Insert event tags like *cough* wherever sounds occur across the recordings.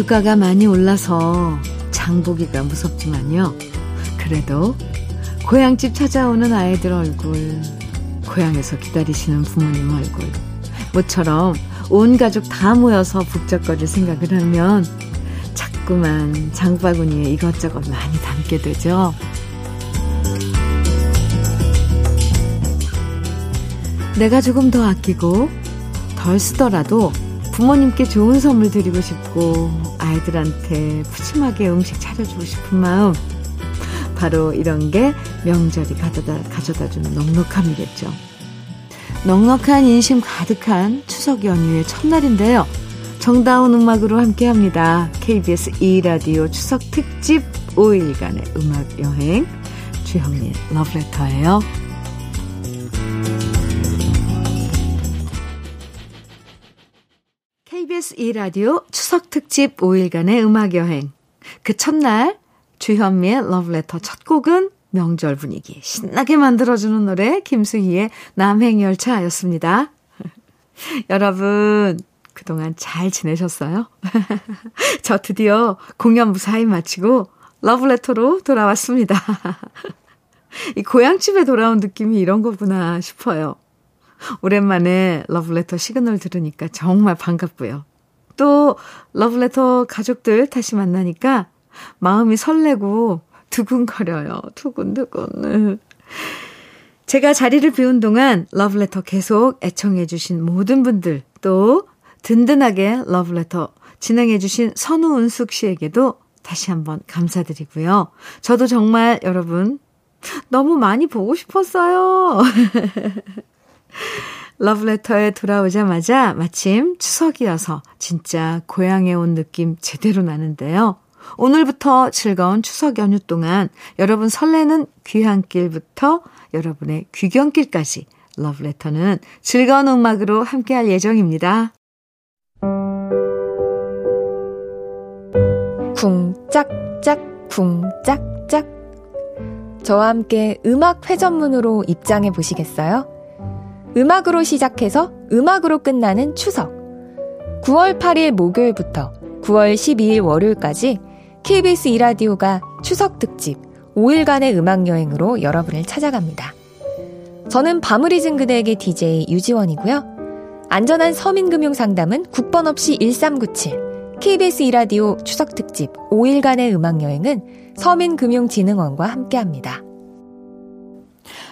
물가가 많이 올라서 장보기가 무섭지만요. 그래도 고향집 찾아오는 아이들 얼굴, 고향에서 기다리시는 부모님 얼굴, 모처럼 온 가족 다 모여서 북적거릴 생각을 하면 자꾸만 장바구니에 이것저것 많이 담게 되죠. 내가 조금 더 아끼고 덜 쓰더라도 부모님께 좋은 선물 드리고 싶고 아이들한테 푸짐하게 음식 차려주고 싶은 마음 바로 이런 게 명절이 가져다, 가져다 주는 넉넉함이겠죠. 넉넉한 인심 가득한 추석 연휴의 첫날인데요. 정다운 음악으로 함께 합니다. KBS 2라디오 추석 특집 5일간의 음악 여행 주현미의 러브레터예요. KBS 2라디오 추석 특집 5일간의 음악 여행 그 첫날 주현미의 러브레터 첫 곡은 명절 분위기 신나게 만들어주는 노래 김수희의 남행열차였습니다. *laughs* 여러분 그동안 잘 지내셨어요? *laughs* 저 드디어 공연 무사히 마치고 러브레터로 돌아왔습니다. *laughs* 이 고향집에 돌아온 느낌이 이런 거구나 싶어요. 오랜만에 러브레터 시그널 들으니까 정말 반갑고요. 또 러브레터 가족들 다시 만나니까 마음이 설레고 두근거려요. 두근두근. 제가 자리를 비운 동안 러브레터 계속 애청해주신 모든 분들, 또 든든하게 러브레터 진행해주신 선우은숙 씨에게도 다시 한번 감사드리고요. 저도 정말 여러분 너무 많이 보고 싶었어요. *laughs* 러브레터에 돌아오자마자 마침 추석이어서 진짜 고향에 온 느낌 제대로 나는데요. 오늘부터 즐거운 추석 연휴 동안 여러분 설레는 귀향길부터 여러분의 귀경길까지 러브레터는 즐거운 음악으로 함께할 예정입니다. 쿵짝짝 쿵짝짝 저와 함께 음악 회전문으로 입장해 보시겠어요? 음악으로 시작해서 음악으로 끝나는 추석 9월 8일 목요일부터 9월 12일 월요일까지 KBS 이라디오가 추석 특집 5일간의 음악 여행으로 여러분을 찾아갑니다. 저는 밤을 잊은 그대에게 DJ 유지원이고요. 안전한 서민금융 상담은 국번 없이 1397 KBS 이라디오 추석 특집 5일간의 음악 여행은 서민금융진흥원과 함께합니다.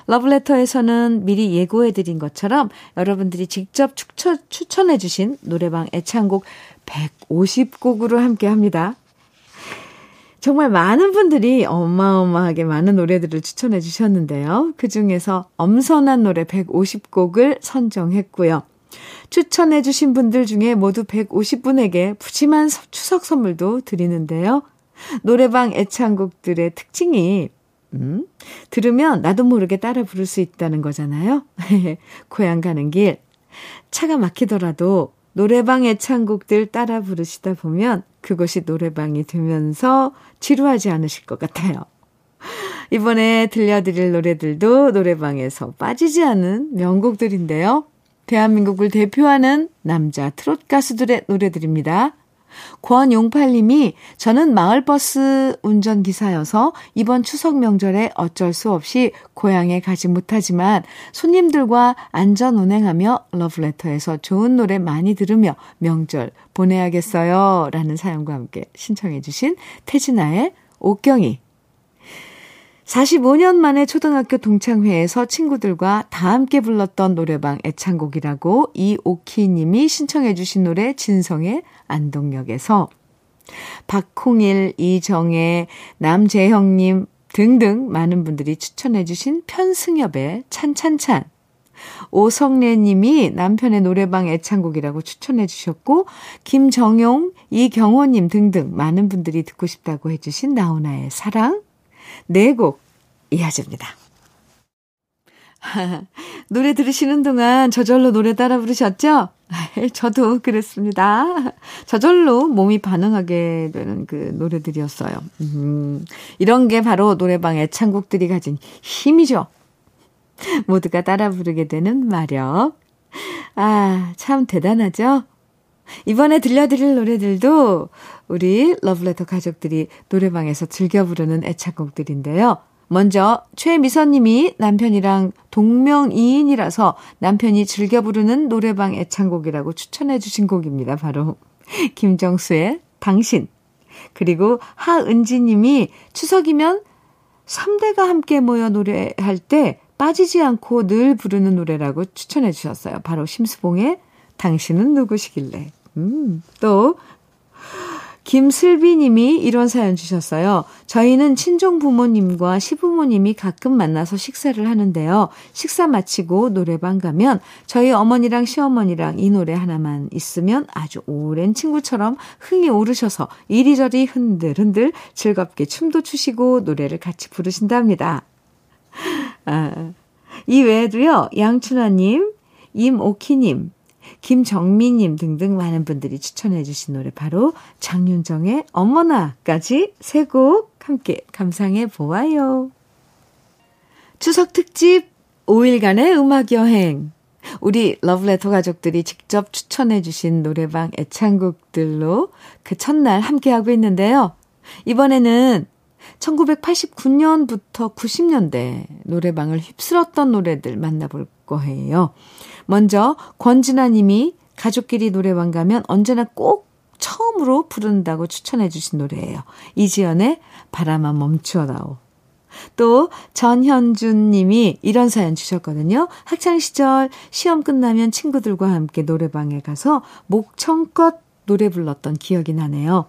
러브레터에서는 미리 예고해드린 것처럼 여러분들이 직접 추천, 추천해주신 노래방 애창곡 150곡으로 함께 합니다. 정말 많은 분들이 어마어마하게 많은 노래들을 추천해 주셨는데요. 그 중에서 엄선한 노래 150곡을 선정했고요. 추천해 주신 분들 중에 모두 150분에게 푸짐한 추석 선물도 드리는데요. 노래방 애창곡들의 특징이 음, 들으면 나도 모르게 따라 부를 수 있다는 거잖아요. *laughs* 고향 가는 길 차가 막히더라도 노래방 애창곡들 따라 부르시다 보면 그것이 노래방이 되면서 지루하지 않으실 것 같아요. 이번에 들려드릴 노래들도 노래방에서 빠지지 않은 명곡들인데요. 대한민국을 대표하는 남자 트롯 가수들의 노래들입니다. 권용팔님이 저는 마을버스 운전기사여서 이번 추석 명절에 어쩔 수 없이 고향에 가지 못하지만 손님들과 안전 운행하며 러브레터에서 좋은 노래 많이 들으며 명절 보내야겠어요. 라는 사연과 함께 신청해 주신 태진아의 옥경이 45년 만에 초등학교 동창회에서 친구들과 다 함께 불렀던 노래방 애창곡이라고 이오키 님이 신청해 주신 노래 진성의 안동역에서 박홍일, 이정혜, 남재형 님 등등 많은 분들이 추천해 주신 편승엽의 찬찬찬 오성래 님이 남편의 노래방 애창곡이라고 추천해 주셨고 김정용, 이경호 님 등등 많은 분들이 듣고 싶다고 해 주신 나훈아의 사랑 네 곡 이어집니다. *laughs* 노래 들으시는 동안 저절로 노래 따라 부르셨죠? 저도 그랬습니다. 저절로 몸이 반응하게 되는 그 노래들이었어요. 음, 이런 게 바로 노래방 애창곡들이 가진 힘이죠. 모두가 따라 부르게 되는 마력. 아, 참 대단하죠? 이번에 들려드릴 노래들도 우리 러브레터 가족들이 노래방에서 즐겨 부르는 애창곡들인데요. 먼저 최미선님이 남편이랑 동명이인이라서 남편이 즐겨 부르는 노래방 애창곡이라고 추천해 주신 곡입니다. 바로 김정수의 당신. 그리고 하은지님이 추석이면 3대가 함께 모여 노래할 때 빠지지 않고 늘 부르는 노래라고 추천해 주셨어요. 바로 심수봉의 당신은 누구시길래. 음, 또 김슬비 님이 이런 사연 주셨어요. 저희는 친정 부모님과 시부모님이 가끔 만나서 식사를 하는데요. 식사 마치고 노래방 가면 저희 어머니랑 시어머니랑 이 노래 하나만 있으면 아주 오랜 친구처럼 흥이 오르셔서 이리저리 흔들흔들 즐겁게 춤도 추시고 노래를 같이 부르신답니다. 아, 이 외에도요, 양춘화님, 임오키님, 김정미님 등등 많은 분들이 추천해 주신 노래 바로 장윤정의 어머나까지 세 곡 함께 감상해 보아요. 추석 특집 5일간의 음악 여행. 우리 러브레터 가족들이 직접 추천해 주신 노래방 애창곡들로 그 첫날 함께하고 있는데요. 이번에는 1989년부터 90년대 노래방을 휩쓸었던 노래들 만나볼 거예요. 먼저 권진아 님이 가족끼리 노래방 가면 언제나 꼭 처음으로 부른다고 추천해 주신 노래예요. 이지연의 바람아 멈추어다오. 또 전현준 님이 이런 사연 주셨거든요. 학창 시절 시험 끝나면 친구들과 함께 노래방에 가서 목청껏 노래 불렀던 기억이 나네요.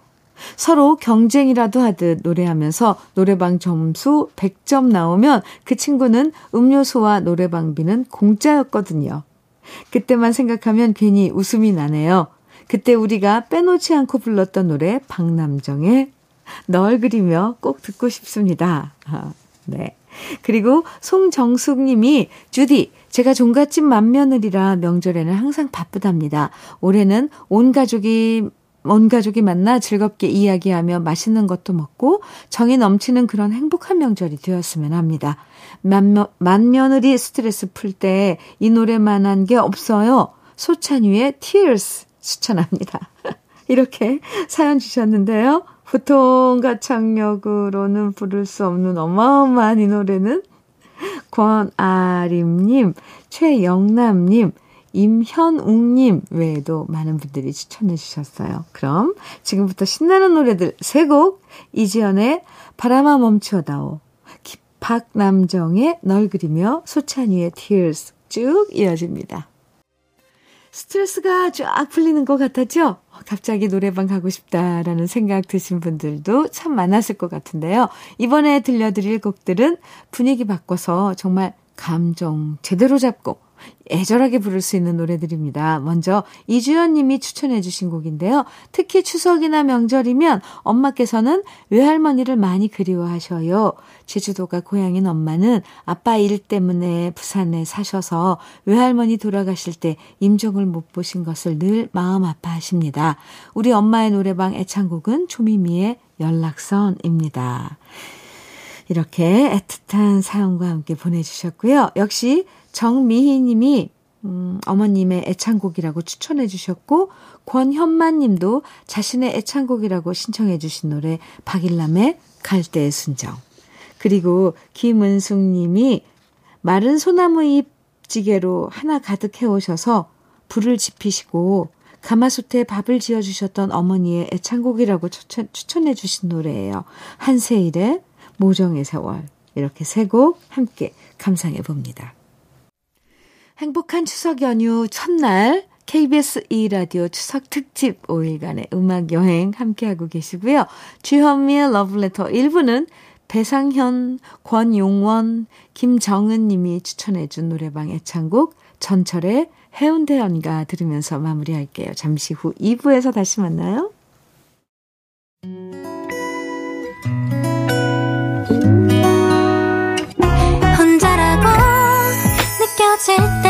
서로 경쟁이라도 하듯 노래하면서 노래방 점수 100점 나오면 그 친구는 음료수와 노래방비는 공짜였거든요. 그때만 생각하면 괜히 웃음이 나네요. 그때 우리가 빼놓지 않고 불렀던 노래 박남정의 널 그리며 꼭 듣고 싶습니다. 아, 네. 그리고 송정숙 님이 주디 제가 종갓집 맏며느리라 명절에는 항상 바쁘답니다. 올해는 온 가족이 온 가족이 만나 즐겁게 이야기하며 맛있는 것도 먹고 정이 넘치는 그런 행복한 명절이 되었으면 합니다. 맏며, 맏며느리 스트레스 풀 때 이 노래만한 게 없어요. 소찬휘의 Tears 추천합니다. *laughs* 이렇게 사연 주셨는데요. 보통 가창력으로는 부를 수 없는 어마어마한 이 노래는 권아림님, 최영남님, 임현웅님 외에도 많은 분들이 추천해 주셨어요. 그럼 지금부터 신나는 노래들 세 곡 이지연의 바람아 멈추어다오 박남정의 널 그리며 소찬이의 Tears 쭉 이어집니다. 스트레스가 쫙 풀리는 것 같았죠? 갑자기 노래방 가고 싶다라는 생각 드신 분들도 참 많았을 것 같은데요. 이번에 들려드릴 곡들은 분위기 바꿔서 정말 감정 제대로 잡고 애절하게 부를 수 있는 노래들입니다. 먼저 이주연 님이 추천해 주신 곡인데요. 특히 추석이나 명절이면 엄마께서는 외할머니를 많이 그리워하셔요. 제주도가 고향인 엄마는 아빠 일 때문에 부산에 사셔서 외할머니 돌아가실 때 임종을 못 보신 것을 늘 마음 아파하십니다. 우리 엄마의 노래방 애창곡은 조미미의 연락선입니다. 이렇게 애틋한 사연과 함께 보내주셨고요. 역시 정미희 님이 음, 어머님의 애창곡이라고 추천해 주셨고 권현만 님도 자신의 애창곡이라고 신청해 주신 노래 박일남의 갈대의 순정. 그리고 김은숙 님이 마른 소나무 잎 찌개로 하나 가득 해오셔서 불을 지피시고 가마솥에 밥을 지어주셨던 어머니의 애창곡이라고 추천, 추천해 주신 노래예요. 한세일의 모정의 세월. 이렇게 세 곡 함께 감상해 봅니다. 행복한 추석 연휴 첫날 KBS 2라디오 추석 특집 5일간의 음악 여행 함께하고 계시고요. 주현미의 러브레터 1부는 배상현, 권용원, 김정은 님이 추천해준 노래방 애창곡 전철의 해운대 연가 들으면서 마무리할게요. 잠시 후 2부에서 다시 만나요. 혼자라고 느껴질 때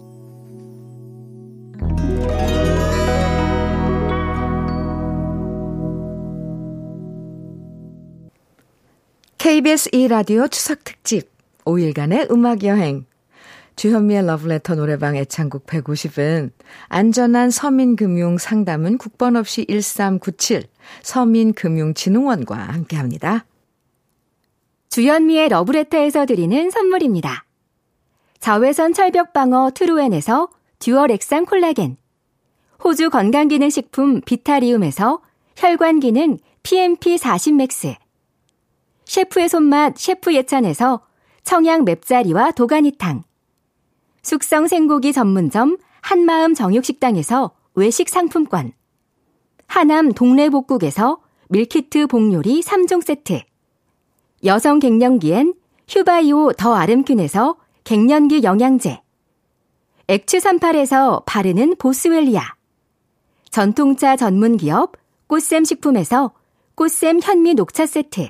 KBS 2라디오 추석 특집 5일간의 음악 여행 주현미의 러브레터 노래방 애창곡 150은 안전한 서민금융 상담은 국번 없이 1397 서민금융진흥원과 함께합니다. 주현미의 러브레터에서 드리는 선물입니다. 자외선 철벽 방어 트루엔에서 dual 액상 콜라겐 호주 건강기능식품 비타리움에서 혈관기능 PMP40 맥스 셰프의 손맛 셰프 예찬에서 청양 맵자리와 도가니탕. 숙성 생고기 전문점 한마음 정육식당에서 외식 상품권. 하남 동래복국에서 밀키트 복요리 3종 세트. 여성 갱년기엔 휴바이오 더 아름균에서 갱년기 영양제. 액추38에서 바르는 보스웰리아. 전통차 전문기업 꽃샘 식품에서 꽃샘 현미 녹차 세트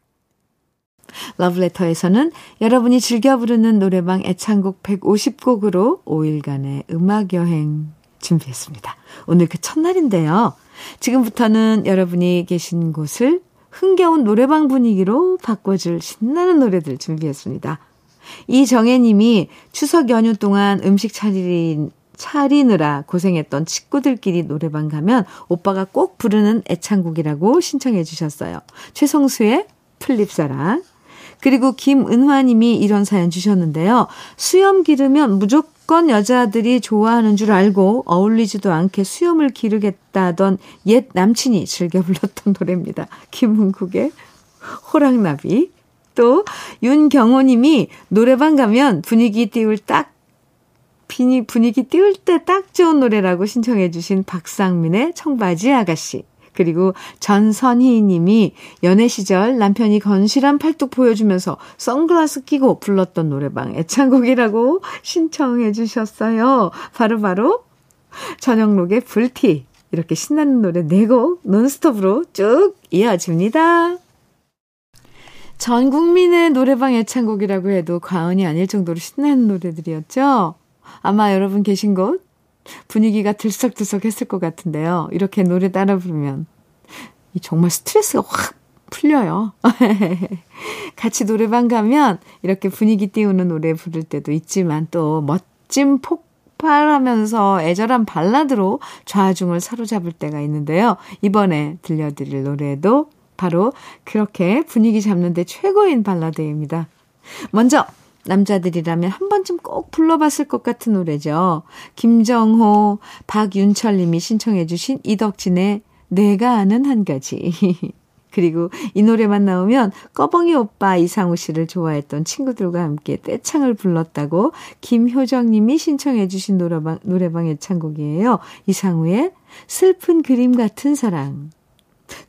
러브레터에서는 여러분이 즐겨 부르는 노래방 애창곡 150곡으로 5일간의 음악 여행 준비했습니다. 오늘 그 첫날인데요. 지금부터는 여러분이 계신 곳을 흥겨운 노래방 분위기로 바꿔줄 신나는 노래들 준비했습니다. 이정혜님이 추석 연휴 동안 음식 차리, 차리느라 고생했던 친구들끼리 노래방 가면 오빠가 꼭 부르는 애창곡이라고 신청해 주셨어요. 최성수의 플립사랑. 그리고 김은화님이 이런 사연 주셨는데요. 수염 기르면 무조건 여자들이 좋아하는 줄 알고 어울리지도 않게 수염을 기르겠다던 옛 남친이 즐겨 불렀던 노래입니다. 김은국의 호랑나비. 또 윤경호님이 노래방 가면 분위기 띄울 딱 분위기 띄울 때 딱 좋은 노래라고 신청해 주신 박상민의 청바지 아가씨. 그리고 전선희 님이 연애 시절 남편이 건실한 팔뚝 보여주면서 선글라스 끼고 불렀던 노래방 애창곡이라고 신청해 주셨어요. 바로바로 바로 전영록의 불티. 이렇게 신나는 노래 네곡 논스톱으로 쭉 이어집니다. 전 국민의 노래방 애창곡이라고 해도 과언이 아닐 정도로 신나는 노래들이었죠. 아마 여러분 계신 곳 분위기가 들썩들썩 했을 것 같은데요. 이렇게 노래 따라 부르면 정말 스트레스가 확 풀려요. *laughs* 같이 노래방 가면 이렇게 분위기 띄우는 노래 부를 때도 있지만 또 멋진 폭발하면서 애절한 발라드로 좌중을 사로잡을 때가 있는데요. 이번에 들려드릴 노래도 바로 그렇게 분위기 잡는데 최고인 발라드입니다. 먼저 남자들이라면 한 번쯤 꼭 불러봤을 것 같은 노래죠. 김정호, 박윤철 님이 신청해 주신 이덕진의 내가 아는 한 가지. *laughs* 그리고 이 노래만 나오면 꺼벙이 오빠 이상우 씨를 좋아했던 친구들과 함께 떼창을 불렀다고 김효정 님이 신청해 주신 노래방, 노래방 애창곡이에요. 이상우의 슬픈 그림 같은 사랑.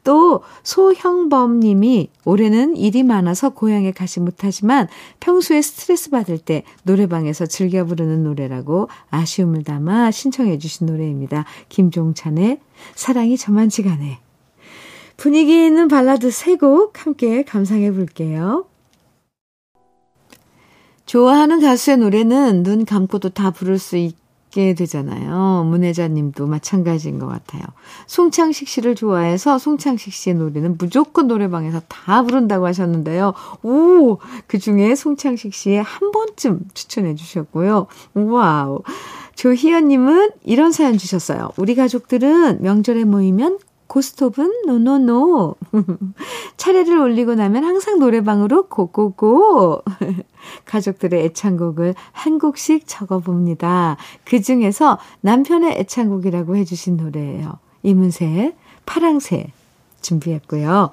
또 소형범 님이 올해는 일이 많아서 고향에 가지 못하지만 평소에 스트레스 받을 때 노래방에서 즐겨 부르는 노래라고 아쉬움을 담아 신청해 주신 노래입니다. 김종찬의 사랑이 저만치가 네. 분위기 있는 발라드 세 곡 함께 감상해 볼게요. 좋아하는 가수의 노래는 눈 감고도 다 부를 수 있, 듣게 되잖아요. 문혜자 님도 마찬가지인 것 같아요. 송창식 씨를 좋아해서 송창식 씨의 노래는 무조건 노래방에서 다 부른다고 하셨는데요. 오! 그 중에 송창식 씨의 한 번쯤 추천해 주셨고요. wow. 조희연님은 이런 사연 주셨어요. 우리 가족들은 명절에 모이면 고스톱은 no no no. *laughs* 차례를 올리고 나면 항상 노래방으로 go go go. *laughs* 가족들의 애창곡을 한 곡씩 적어봅니다. 그 중에서 남편의 애창곡이라고 해주신 노래예요. 이문세의 파랑새 준비했고요.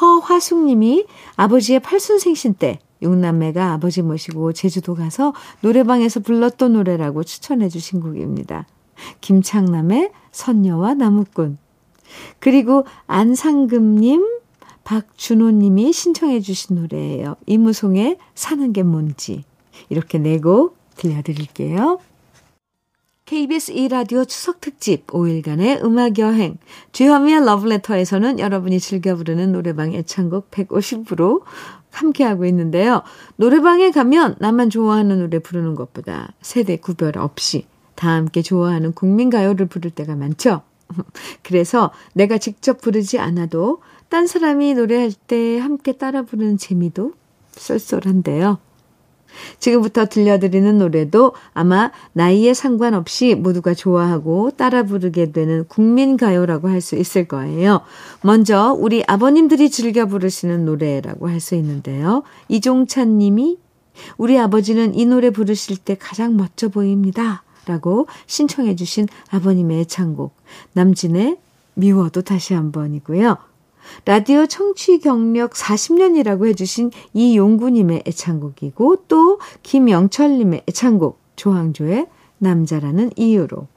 허화숙님이 아버지의 팔순생신 때 육남매가 아버지 모시고 제주도 가서 노래방에서 불렀던 노래라고 추천해 주신 곡입니다. 김창남의 선녀와 나무꾼. 그리고 안상금님, 박준호님이 신청해 주신 노래예요. 이무송의 사는 게 뭔지. 이렇게 내곡 들려드릴게요. KBS 2라디오 추석특집 5일간의 음악여행 주현미의 러브레터에서는 여러분이 즐겨 부르는 노래방 애창곡 150으로 함께하고 있는데요. 노래방에 가면 나만 좋아하는 노래 부르는 것보다 세대 구별 없이 다 함께 좋아하는 국민가요를 부를 때가 많죠. *laughs* 그래서 내가 직접 부르지 않아도 딴 사람이 노래할 때 함께 따라 부르는 재미도 쏠쏠한데요. 지금부터 들려드리는 노래도 아마 나이에 상관없이 모두가 좋아하고 따라 부르게 되는 국민가요라고 할 수 있을 거예요. 먼저 우리 아버님들이 즐겨 부르시는 노래라고 할 수 있는데요. 이종찬 님이 우리 아버지는 이 노래 부르실 때 가장 멋져 보입니다. 라고 신청해 주신 아버님의 애창곡 남진의 미워도 다시 한번이고요. 라디오 청취 경력 40년이라고 해주신 이용구님의 애창곡이고 또 김영철님의 애창곡 조항조의 남자라는 이유로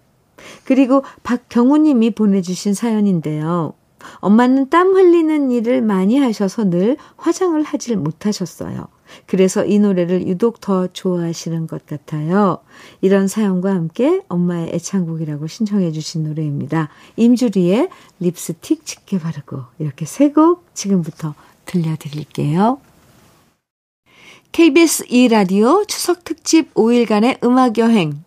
그리고 박경우님이 보내주신 사연인데요. 엄마는 땀 흘리는 일을 많이 하셔서 늘 화장을 하질 못하셨어요. 그래서 이 노래를 유독 더 좋아하시는 것 같아요. 이런 사연과 함께 엄마의 애창곡이라고 신청해 주신 노래입니다. 임주리의 립스틱 짙게 바르고 이렇게 세 곡 지금부터 들려드릴게요. KBS 2라디오 추석특집 5일간의 음악여행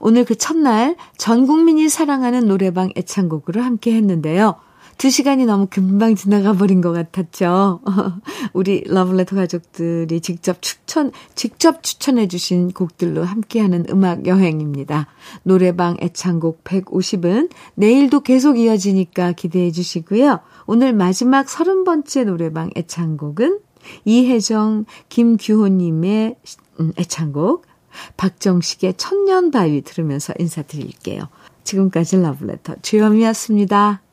오늘 그 첫날 전 국민이 사랑하는 노래방 애창곡으로 함께 했는데요. 두 시간이 너무 금방 지나가 버린 것 같았죠. *laughs* 우리 러블레터 가족들이 직접 추천, 직접 추천해주신 곡들로 함께하는 음악 여행입니다. 노래방 애창곡 150은 내일도 계속 이어지니까 기대해 주시고요. 오늘 마지막 30번째 노래방 애창곡은 이혜정, 김규호님의 음, 애창곡, 박정식의 천년바위 들으면서 인사드릴게요. 지금까지 러블레터 주현미였습니다.